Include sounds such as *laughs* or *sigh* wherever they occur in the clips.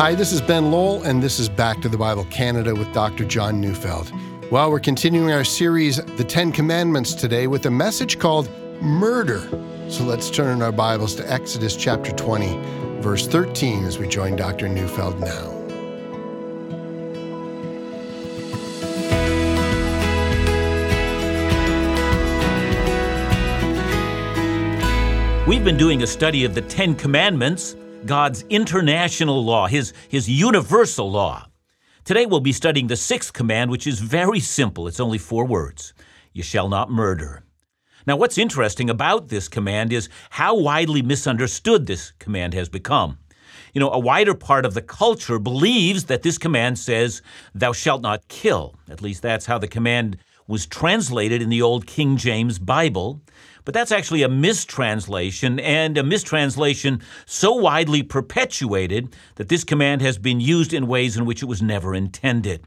Hi, this is Ben Lowell, and this is Back to the Bible Canada with Dr. John Neufeld. Well, we're continuing our series, The Ten Commandments, today with a message called Murder. So let's turn in our Bibles to Exodus chapter 20, verse 13, as we join Dr. Neufeld now. We've been doing a study of the Ten Commandments, God's international law, his, his universal law. Today we'll be studying the sixth command, which is very simple. It's only four words You shall not murder. Now, what's interesting about this command is how widely misunderstood this command has become. You know, a wider part of the culture believes that this command says, Thou shalt not kill. At least that's how the command was translated in the old King James Bible. But that's actually a mistranslation, and a mistranslation so widely perpetuated that this command has been used in ways in which it was never intended.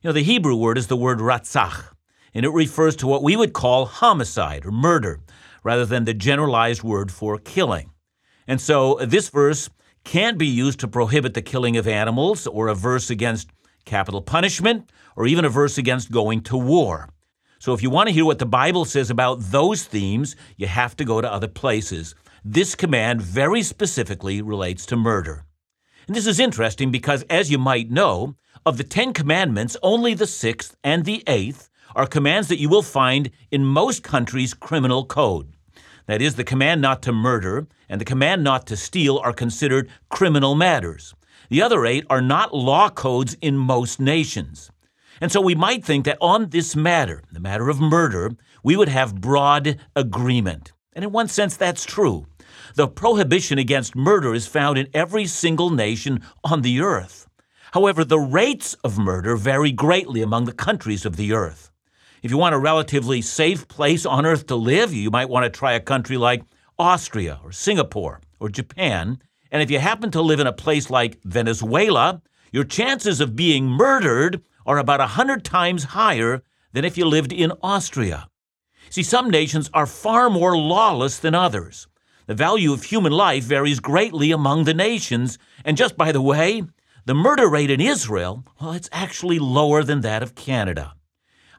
You know, the Hebrew word is the word ratzach, and it refers to what we would call homicide or murder, rather than the generalized word for killing. And so this verse can't be used to prohibit the killing of animals, or a verse against capital punishment, or even a verse against going to war. So if you want to hear what the Bible says about those themes, you have to go to other places. This command very specifically relates to murder. And this is interesting because, as you might know, of the Ten Commandments, only the sixth and the eighth are commands that you will find in most countries' criminal code. That is, the command not to murder and the command not to steal are considered criminal matters. The other eight are not law codes in most nations. And so we might think that on this matter, the matter of murder, we would have broad agreement. And in one sense, that's true. The prohibition against murder is found in every single nation on the earth. However, the rates of murder vary greatly among the countries of the earth. If you want a relatively safe place on earth to live, you might want to try a country like Austria or Singapore or Japan. And if you happen to live in a place like Venezuela, your chances of being murdered are about a 100 times higher than if you lived in Austria. See, some nations are far more lawless than others. The value of human life varies greatly among the nations, and just by the way, the murder rate in Israel, well, it's actually lower than that of Canada.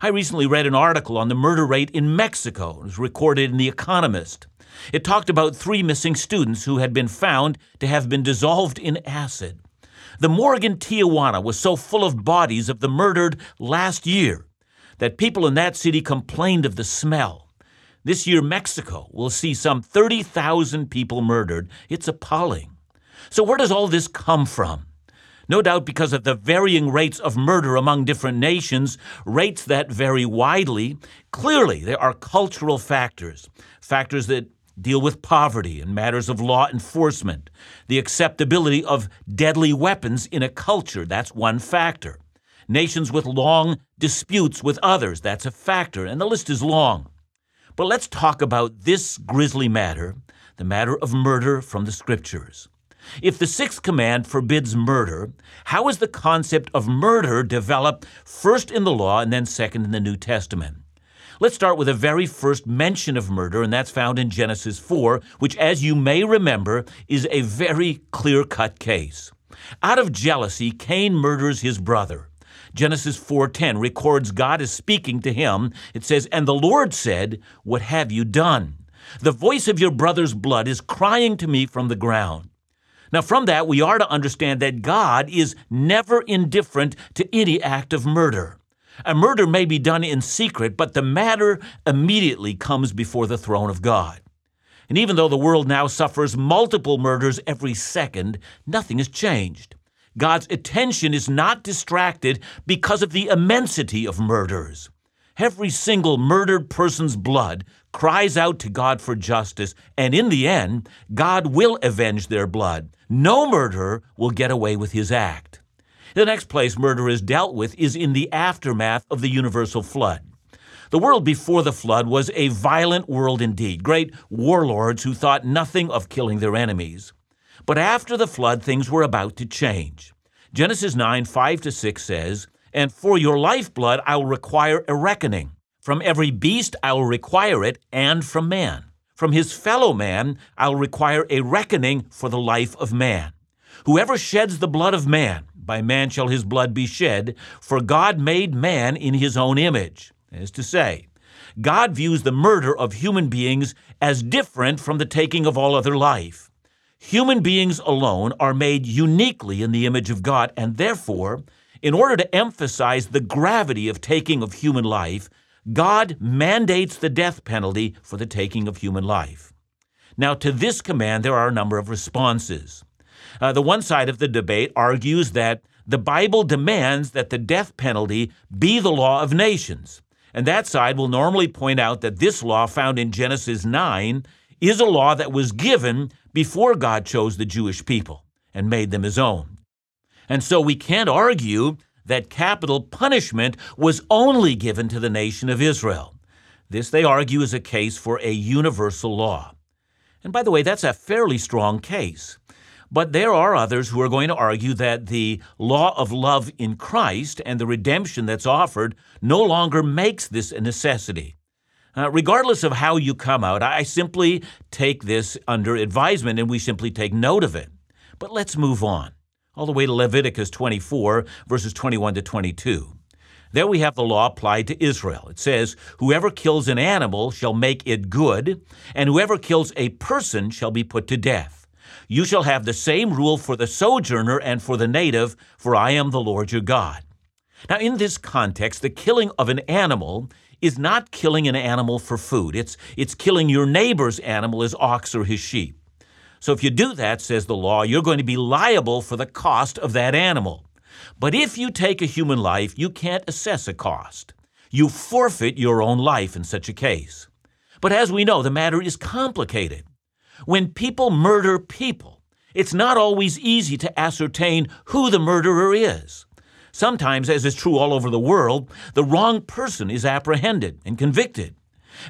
I recently read an article on the murder rate in Mexico. It was recorded in The Economist. It talked about three missing students who had been found to have been dissolved in acid. The morgue in Tijuana was so full of bodies of the murdered last year that people in that city complained of the smell. This year, Mexico will see some 30,000 people murdered. It's appalling. So, where does all this come from? No doubt because of the varying rates of murder among different nations, rates that vary widely. Clearly, there are cultural factors, factors that deal with poverty and matters of law enforcement, the acceptability of deadly weapons in a culture, that's one factor. Nations with long disputes with others, that's a factor, and the list is long. But let's talk about this grisly matter, the matter of murder from the scriptures. If the sixth command forbids murder, how is the concept of murder developed first in the law and then second in the New Testament? Let's start with the very first mention of murder, and that's found in Genesis 4, which, as you may remember, is a very clear cut case. Out of jealousy, Cain murders his brother. Genesis 4:10 records God is speaking to him. It says, "And the Lord said, What have you done? The voice of your brother's blood is crying to me from the ground." Now, from that, we are to understand that God is never indifferent to any act of murder. A murder may be done in secret, but the matter immediately comes before the throne of God. And even though the world now suffers multiple murders every second, nothing has changed. God's attention is not distracted because of the immensity of murders. Every single murdered person's blood cries out to God for justice, and in the end, God will avenge their blood. No murderer will get away with his act. The next place murder is dealt with is in the aftermath of the universal flood. The world before the flood was a violent world indeed, great warlords who thought nothing of killing their enemies. But after the flood, things were about to change. Genesis 9 5 to 6 says, And for your lifeblood I will require a reckoning. From every beast I will require it, and from man. From his fellow man I will require a reckoning for the life of man. Whoever sheds the blood of man, by man shall his blood be shed, for God made man in his own image. That is to say, God views the murder of human beings as different from the taking of all other life. Human beings alone are made uniquely in the image of God, and therefore, in order to emphasize the gravity of taking of human life, God mandates the death penalty for the taking of human life. Now, to this command, there are a number of responses. Uh, the one side of the debate argues that the Bible demands that the death penalty be the law of nations. And that side will normally point out that this law found in Genesis 9 is a law that was given before God chose the Jewish people and made them his own. And so we can't argue that capital punishment was only given to the nation of Israel. This, they argue, is a case for a universal law. And by the way, that's a fairly strong case. But there are others who are going to argue that the law of love in Christ and the redemption that's offered no longer makes this a necessity. Uh, regardless of how you come out, I simply take this under advisement and we simply take note of it. But let's move on, all the way to Leviticus 24, verses 21 to 22. There we have the law applied to Israel. It says, Whoever kills an animal shall make it good, and whoever kills a person shall be put to death. You shall have the same rule for the sojourner and for the native, for I am the Lord your God. Now, in this context, the killing of an animal is not killing an animal for food. It's, it's killing your neighbor's animal, his ox or his sheep. So if you do that, says the law, you're going to be liable for the cost of that animal. But if you take a human life, you can't assess a cost. You forfeit your own life in such a case. But as we know, the matter is complicated. When people murder people, it's not always easy to ascertain who the murderer is. Sometimes, as is true all over the world, the wrong person is apprehended and convicted.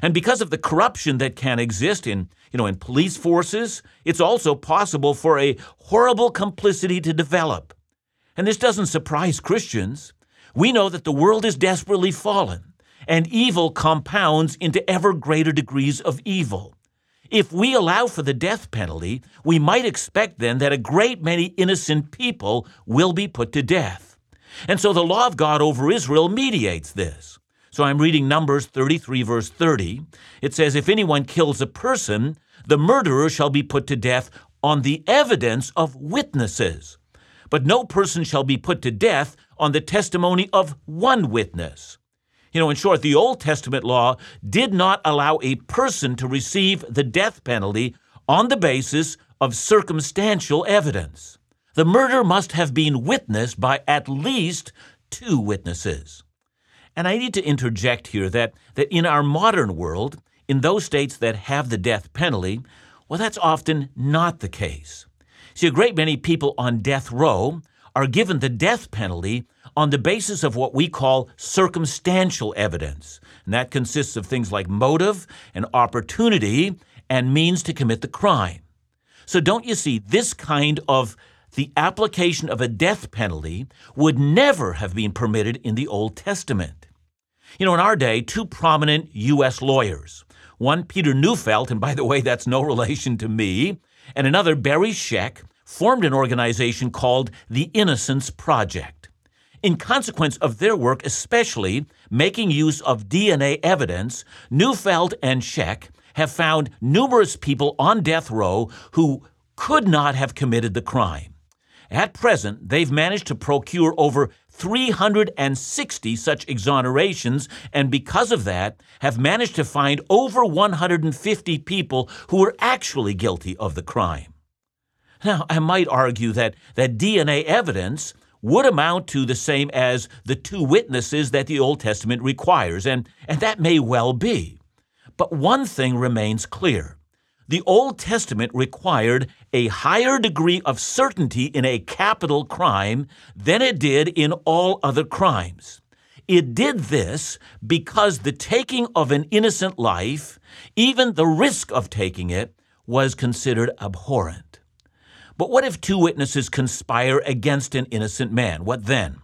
And because of the corruption that can exist in, you know, in police forces, it's also possible for a horrible complicity to develop. And this doesn't surprise Christians. We know that the world is desperately fallen, and evil compounds into ever greater degrees of evil. If we allow for the death penalty, we might expect then that a great many innocent people will be put to death. And so the law of God over Israel mediates this. So I'm reading Numbers 33, verse 30. It says, If anyone kills a person, the murderer shall be put to death on the evidence of witnesses. But no person shall be put to death on the testimony of one witness. You know, in short, the Old Testament law did not allow a person to receive the death penalty on the basis of circumstantial evidence. The murder must have been witnessed by at least two witnesses. And I need to interject here that, that in our modern world, in those states that have the death penalty, well, that's often not the case. See, a great many people on death row are given the death penalty on the basis of what we call circumstantial evidence. And that consists of things like motive and opportunity and means to commit the crime. So, don't you see, this kind of the application of a death penalty would never have been permitted in the Old Testament. You know, in our day, two prominent U.S. lawyers, one Peter Neufeld, and by the way, that's no *laughs* relation to me, and another Barry Scheck, formed an organization called the Innocence Project. In consequence of their work, especially making use of DNA evidence, Neufeld and Scheck have found numerous people on death row who could not have committed the crime. At present, they've managed to procure over 360 such exonerations, and because of that, have managed to find over 150 people who were actually guilty of the crime. Now, I might argue that, that DNA evidence would amount to the same as the two witnesses that the Old Testament requires, and, and that may well be. But one thing remains clear. The Old Testament required a higher degree of certainty in a capital crime than it did in all other crimes. It did this because the taking of an innocent life, even the risk of taking it, was considered abhorrent. But what if two witnesses conspire against an innocent man? What then?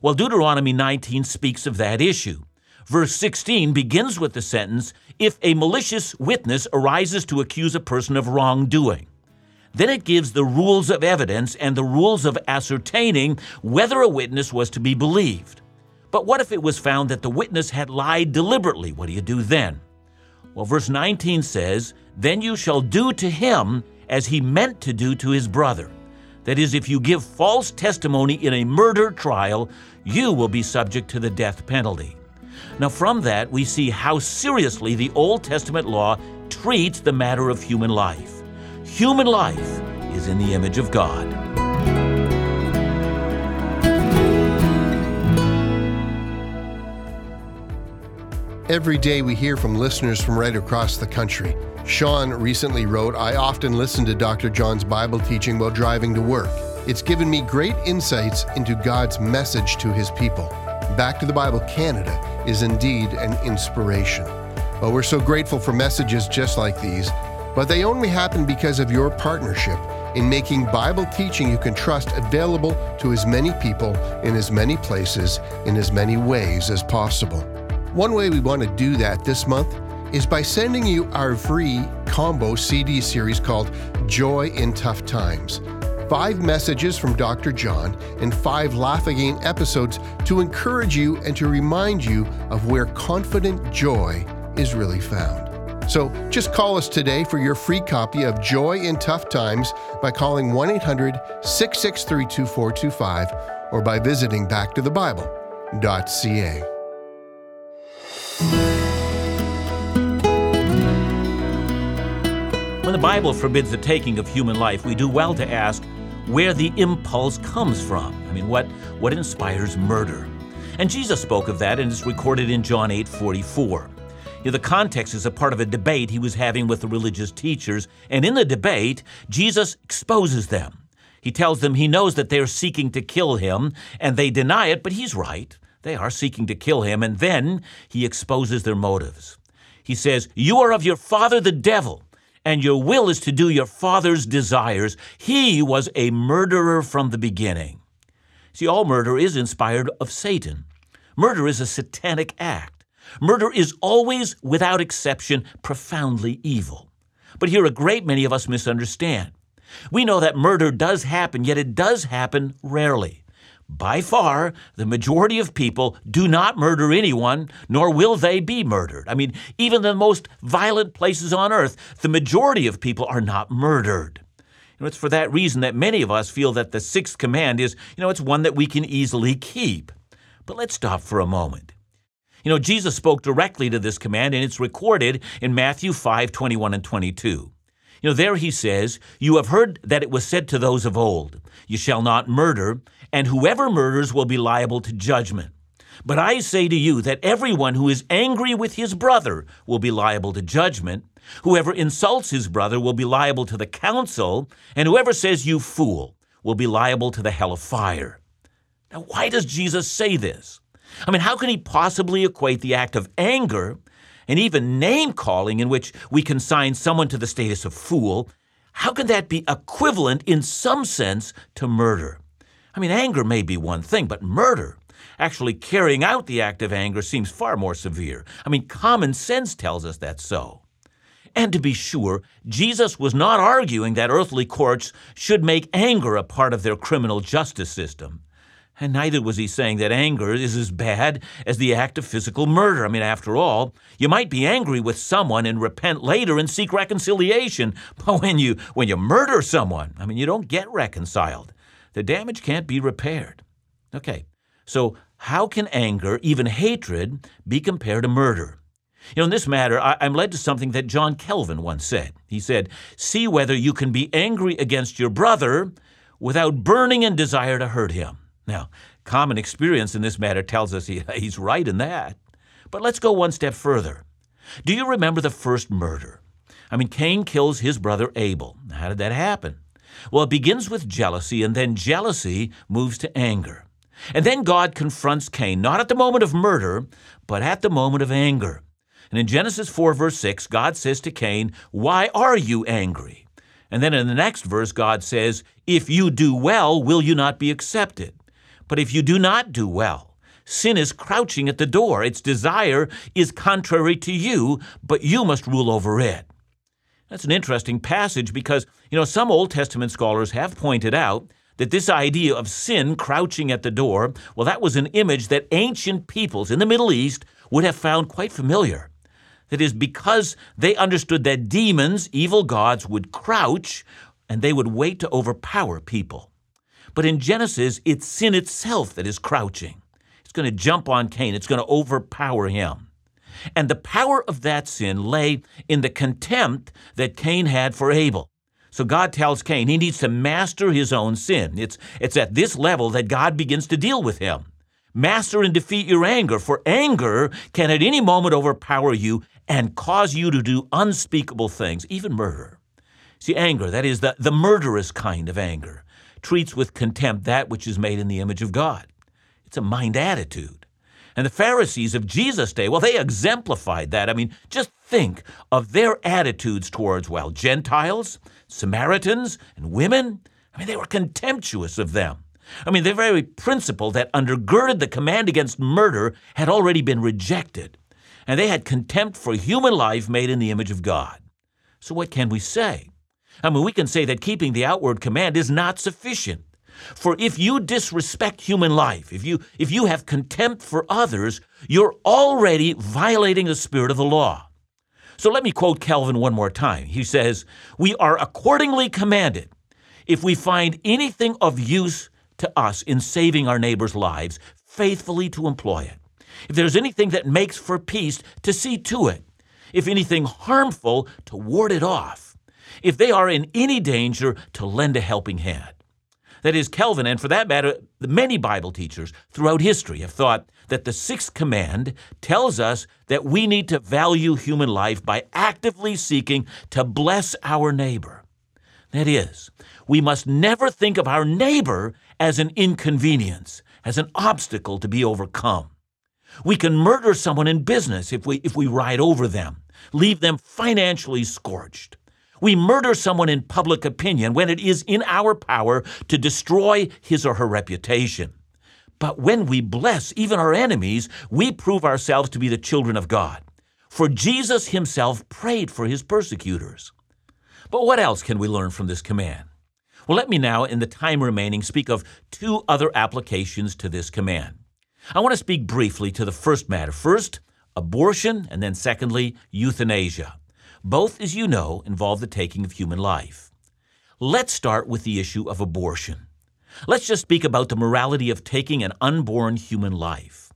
Well, Deuteronomy 19 speaks of that issue. Verse 16 begins with the sentence If a malicious witness arises to accuse a person of wrongdoing. Then it gives the rules of evidence and the rules of ascertaining whether a witness was to be believed. But what if it was found that the witness had lied deliberately? What do you do then? Well, verse 19 says, Then you shall do to him as he meant to do to his brother. That is, if you give false testimony in a murder trial, you will be subject to the death penalty. Now, from that, we see how seriously the Old Testament law treats the matter of human life. Human life is in the image of God. Every day we hear from listeners from right across the country. Sean recently wrote, I often listen to Dr. John's Bible teaching while driving to work. It's given me great insights into God's message to his people. Back to the Bible Canada is indeed an inspiration. Well, we're so grateful for messages just like these, but they only happen because of your partnership in making Bible teaching you can trust available to as many people in as many places in as many ways as possible. One way we want to do that this month is by sending you our free combo CD series called Joy in Tough Times. Five messages from Dr. John and five Laugh Again episodes to encourage you and to remind you of where confident joy is really found. So just call us today for your free copy of Joy in Tough Times by calling 1 800 663 2425 or by visiting backtothebible.ca. Bible forbids the taking of human life, we do well to ask where the impulse comes from. I mean, what, what inspires murder? And Jesus spoke of that, and it's recorded in John 8 44. You know, the context is a part of a debate he was having with the religious teachers, and in the debate, Jesus exposes them. He tells them he knows that they are seeking to kill him, and they deny it, but he's right. They are seeking to kill him, and then he exposes their motives. He says, You are of your father the devil, and your will is to do your father's desires. He was a murderer from the beginning. See, all murder is inspired of Satan. Murder is a satanic act. Murder is always, without exception, profoundly evil. But here a great many of us misunderstand. We know that murder does happen, yet it does happen rarely. By far, the majority of people do not murder anyone, nor will they be murdered. I mean, even the most violent places on earth, the majority of people are not murdered. You know, it's for that reason that many of us feel that the sixth command is, you know, it's one that we can easily keep. But let's stop for a moment. You know, Jesus spoke directly to this command, and it's recorded in Matthew 5 21 and 22. You know, there he says, You have heard that it was said to those of old, You shall not murder, and whoever murders will be liable to judgment. But I say to you that everyone who is angry with his brother will be liable to judgment. Whoever insults his brother will be liable to the council, and whoever says, You fool, will be liable to the hell of fire. Now, why does Jesus say this? I mean, how can he possibly equate the act of anger and even name calling, in which we consign someone to the status of fool, how can that be equivalent in some sense to murder? I mean, anger may be one thing, but murder, actually carrying out the act of anger, seems far more severe. I mean, common sense tells us that's so. And to be sure, Jesus was not arguing that earthly courts should make anger a part of their criminal justice system. And neither was he saying that anger is as bad as the act of physical murder. I mean, after all, you might be angry with someone and repent later and seek reconciliation. But when you when you murder someone, I mean, you don't get reconciled. The damage can't be repaired. Okay. So, how can anger, even hatred, be compared to murder? You know, in this matter, I, am led to something that John Calvin once said. He said, See whether you can be angry against your brother without burning in desire to hurt him. Now, common experience in this matter tells us he, *laughs* he's right in that. But let's go one step further. Do you remember the first murder? I mean, Cain kills his brother Abel. How did that happen? Well, it begins with jealousy, and then jealousy moves to anger. And then God confronts Cain, not at the moment of murder, but at the moment of anger. And in Genesis 4, verse 6, God says to Cain, Why are you angry? And then in the next verse, God says, If you do well, will you not be accepted? But if you do not do well, sin is crouching at the door. Its desire is contrary to you, but you must rule over it. That's an interesting passage because, you know, some Old Testament scholars have pointed out that this idea of sin crouching at the door, well, that was an image that ancient peoples in the Middle East would have found quite familiar. That is, because they understood that demons, evil gods, would crouch and they would wait to overpower people. But in Genesis, it's sin itself that is crouching. It's going to jump on Cain, it's going to overpower him. And the power of that sin lay in the contempt that Cain had for Abel. So God tells Cain he needs to master his own sin. It's, it's at this level that God begins to deal with him. Master and defeat your anger, for anger can at any moment overpower you and cause you to do unspeakable things, even murder. See, anger, that is the, the murderous kind of anger, treats with contempt that which is made in the image of God. It's a mind attitude. And the Pharisees of Jesus' day, well, they exemplified that. I mean, just think of their attitudes towards, well, Gentiles, Samaritans, and women. I mean, they were contemptuous of them. I mean, the very principle that undergirded the command against murder had already been rejected, and they had contempt for human life made in the image of God. So, what can we say? I mean, we can say that keeping the outward command is not sufficient. For if you disrespect human life, if you, if you have contempt for others, you're already violating the spirit of the law. So let me quote Calvin one more time. He says, We are accordingly commanded, if we find anything of use to us in saving our neighbors' lives, faithfully to employ it. If there's anything that makes for peace, to see to it. If anything harmful, to ward it off. If they are in any danger, to lend a helping hand. That is, Calvin, and for that matter, many Bible teachers throughout history have thought that the sixth command tells us that we need to value human life by actively seeking to bless our neighbor. That is, we must never think of our neighbor as an inconvenience, as an obstacle to be overcome. We can murder someone in business if we, if we ride over them, leave them financially scorched. We murder someone in public opinion when it is in our power to destroy his or her reputation. But when we bless even our enemies, we prove ourselves to be the children of God. For Jesus himself prayed for his persecutors. But what else can we learn from this command? Well, let me now, in the time remaining, speak of two other applications to this command. I want to speak briefly to the first matter. First, abortion, and then secondly, euthanasia. Both, as you know, involve the taking of human life. Let's start with the issue of abortion. Let's just speak about the morality of taking an unborn human life.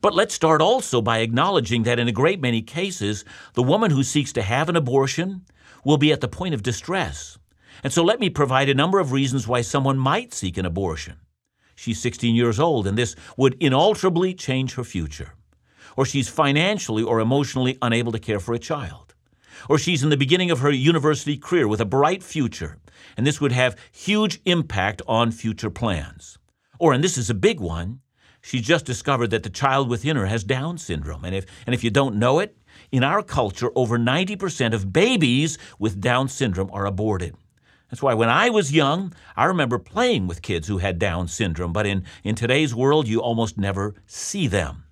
But let's start also by acknowledging that in a great many cases, the woman who seeks to have an abortion will be at the point of distress. And so let me provide a number of reasons why someone might seek an abortion. She's 16 years old, and this would inalterably change her future. Or she's financially or emotionally unable to care for a child or she's in the beginning of her university career with a bright future, and this would have huge impact on future plans. Or, and this is a big one, she's just discovered that the child within her has Down syndrome. And if, and if you don't know it, in our culture, over 90% of babies with Down syndrome are aborted. That's why when I was young, I remember playing with kids who had Down syndrome, but in, in today's world, you almost never see them.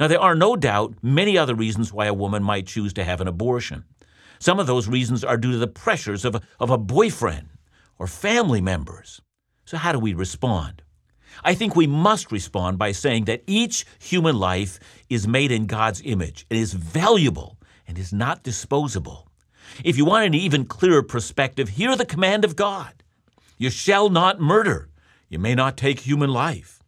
Now, there are no doubt many other reasons why a woman might choose to have an abortion. Some of those reasons are due to the pressures of a, of a boyfriend or family members. So, how do we respond? I think we must respond by saying that each human life is made in God's image and is valuable and is not disposable. If you want an even clearer perspective, hear the command of God You shall not murder. You may not take human life.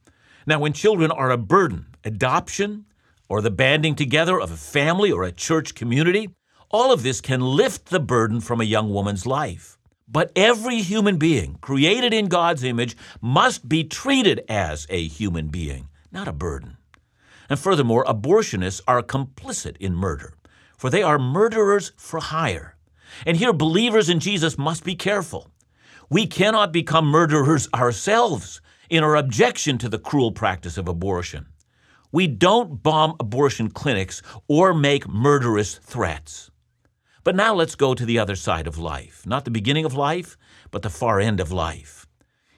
Now, when children are a burden, adoption, or the banding together of a family or a church community, all of this can lift the burden from a young woman's life. But every human being created in God's image must be treated as a human being, not a burden. And furthermore, abortionists are complicit in murder, for they are murderers for hire. And here, believers in Jesus must be careful. We cannot become murderers ourselves in our objection to the cruel practice of abortion. We don't bomb abortion clinics or make murderous threats. But now let's go to the other side of life. Not the beginning of life, but the far end of life.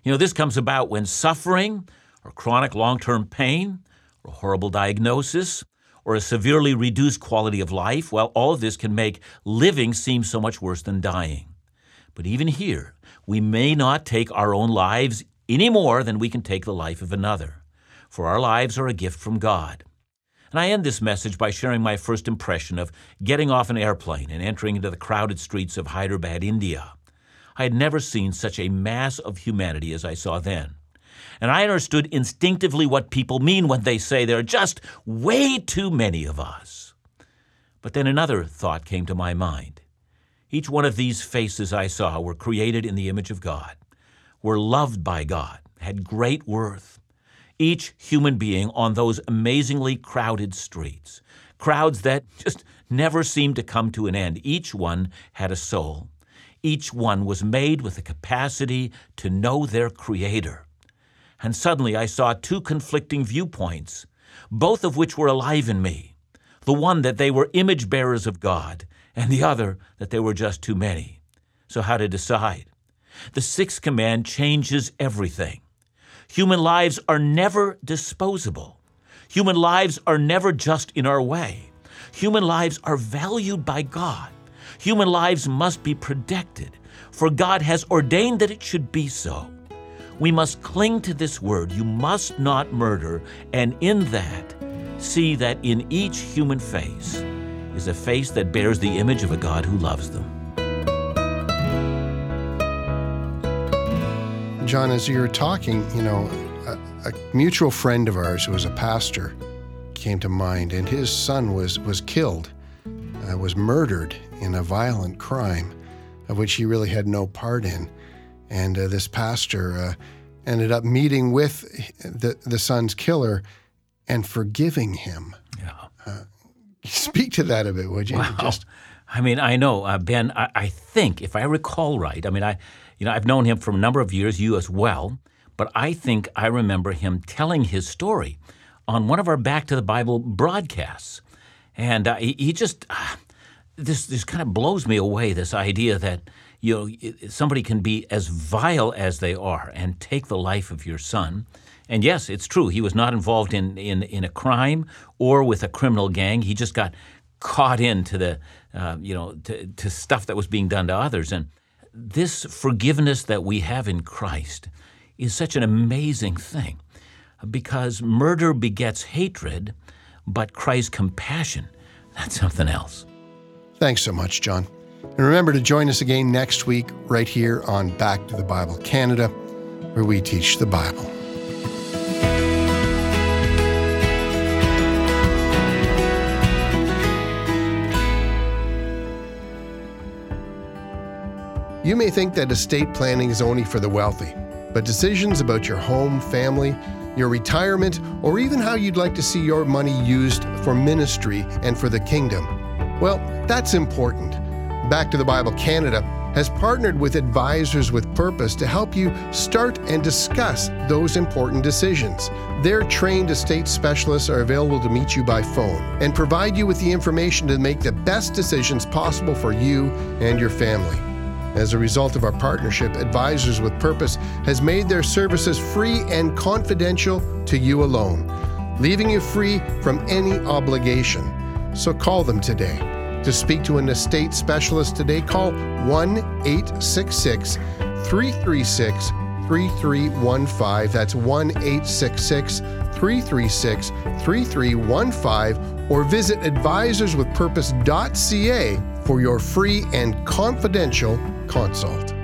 You know, this comes about when suffering or chronic long term pain or a horrible diagnosis or a severely reduced quality of life, well, all of this can make living seem so much worse than dying. But even here, we may not take our own lives any more than we can take the life of another, for our lives are a gift from God. And I end this message by sharing my first impression of getting off an airplane and entering into the crowded streets of Hyderabad, India. I had never seen such a mass of humanity as I saw then. And I understood instinctively what people mean when they say there are just way too many of us. But then another thought came to my mind. Each one of these faces I saw were created in the image of God, were loved by God, had great worth. Each human being on those amazingly crowded streets, crowds that just never seemed to come to an end, each one had a soul. Each one was made with the capacity to know their Creator and suddenly I saw two conflicting viewpoints, both of which were alive in me. The one that they were image bearers of God, and the other that they were just too many. So, how to decide? The sixth command changes everything. Human lives are never disposable. Human lives are never just in our way. Human lives are valued by God. Human lives must be protected, for God has ordained that it should be so. We must cling to this word. You must not murder. And in that, see that in each human face is a face that bears the image of a God who loves them. John, as you were talking, you know, a, a mutual friend of ours who was a pastor came to mind, and his son was was killed, uh, was murdered in a violent crime, of which he really had no part in. And uh, this pastor uh, ended up meeting with the, the son's killer and forgiving him. Yeah. Uh, speak to that a bit, would you? Wow. Just, I mean, I know, uh, Ben, I, I, think, if I recall right, I mean, I, you know, I've known him for a number of years, you as well, but I think I remember him telling his story on one of our Back to the Bible broadcasts. And uh, he, he, just, uh, this, this kind of blows me away, this idea that, you know, somebody can be as vile as they are and take the life of your son. And yes, it's true. He was not involved in, in, in a crime or with a criminal gang. He just got caught into the, uh, you know, to, to stuff that was being done to others. And this forgiveness that we have in Christ is such an amazing thing because murder begets hatred, but Christ's compassion, that's something else. Thanks so much, John. And remember to join us again next week, right here on Back to the Bible Canada, where we teach the Bible. You may think that estate planning is only for the wealthy, but decisions about your home, family, your retirement, or even how you'd like to see your money used for ministry and for the kingdom, well, that's important. Back to the Bible Canada has partnered with Advisors with Purpose to help you start and discuss those important decisions. Their trained estate specialists are available to meet you by phone and provide you with the information to make the best decisions possible for you and your family. As a result of our partnership, Advisors with Purpose has made their services free and confidential to you alone, leaving you free from any obligation. So call them today to speak to an estate specialist today, call 1 866 336 3315. That's 1 866 336 3315 or visit advisorswithpurpose.ca for your free and confidential consult.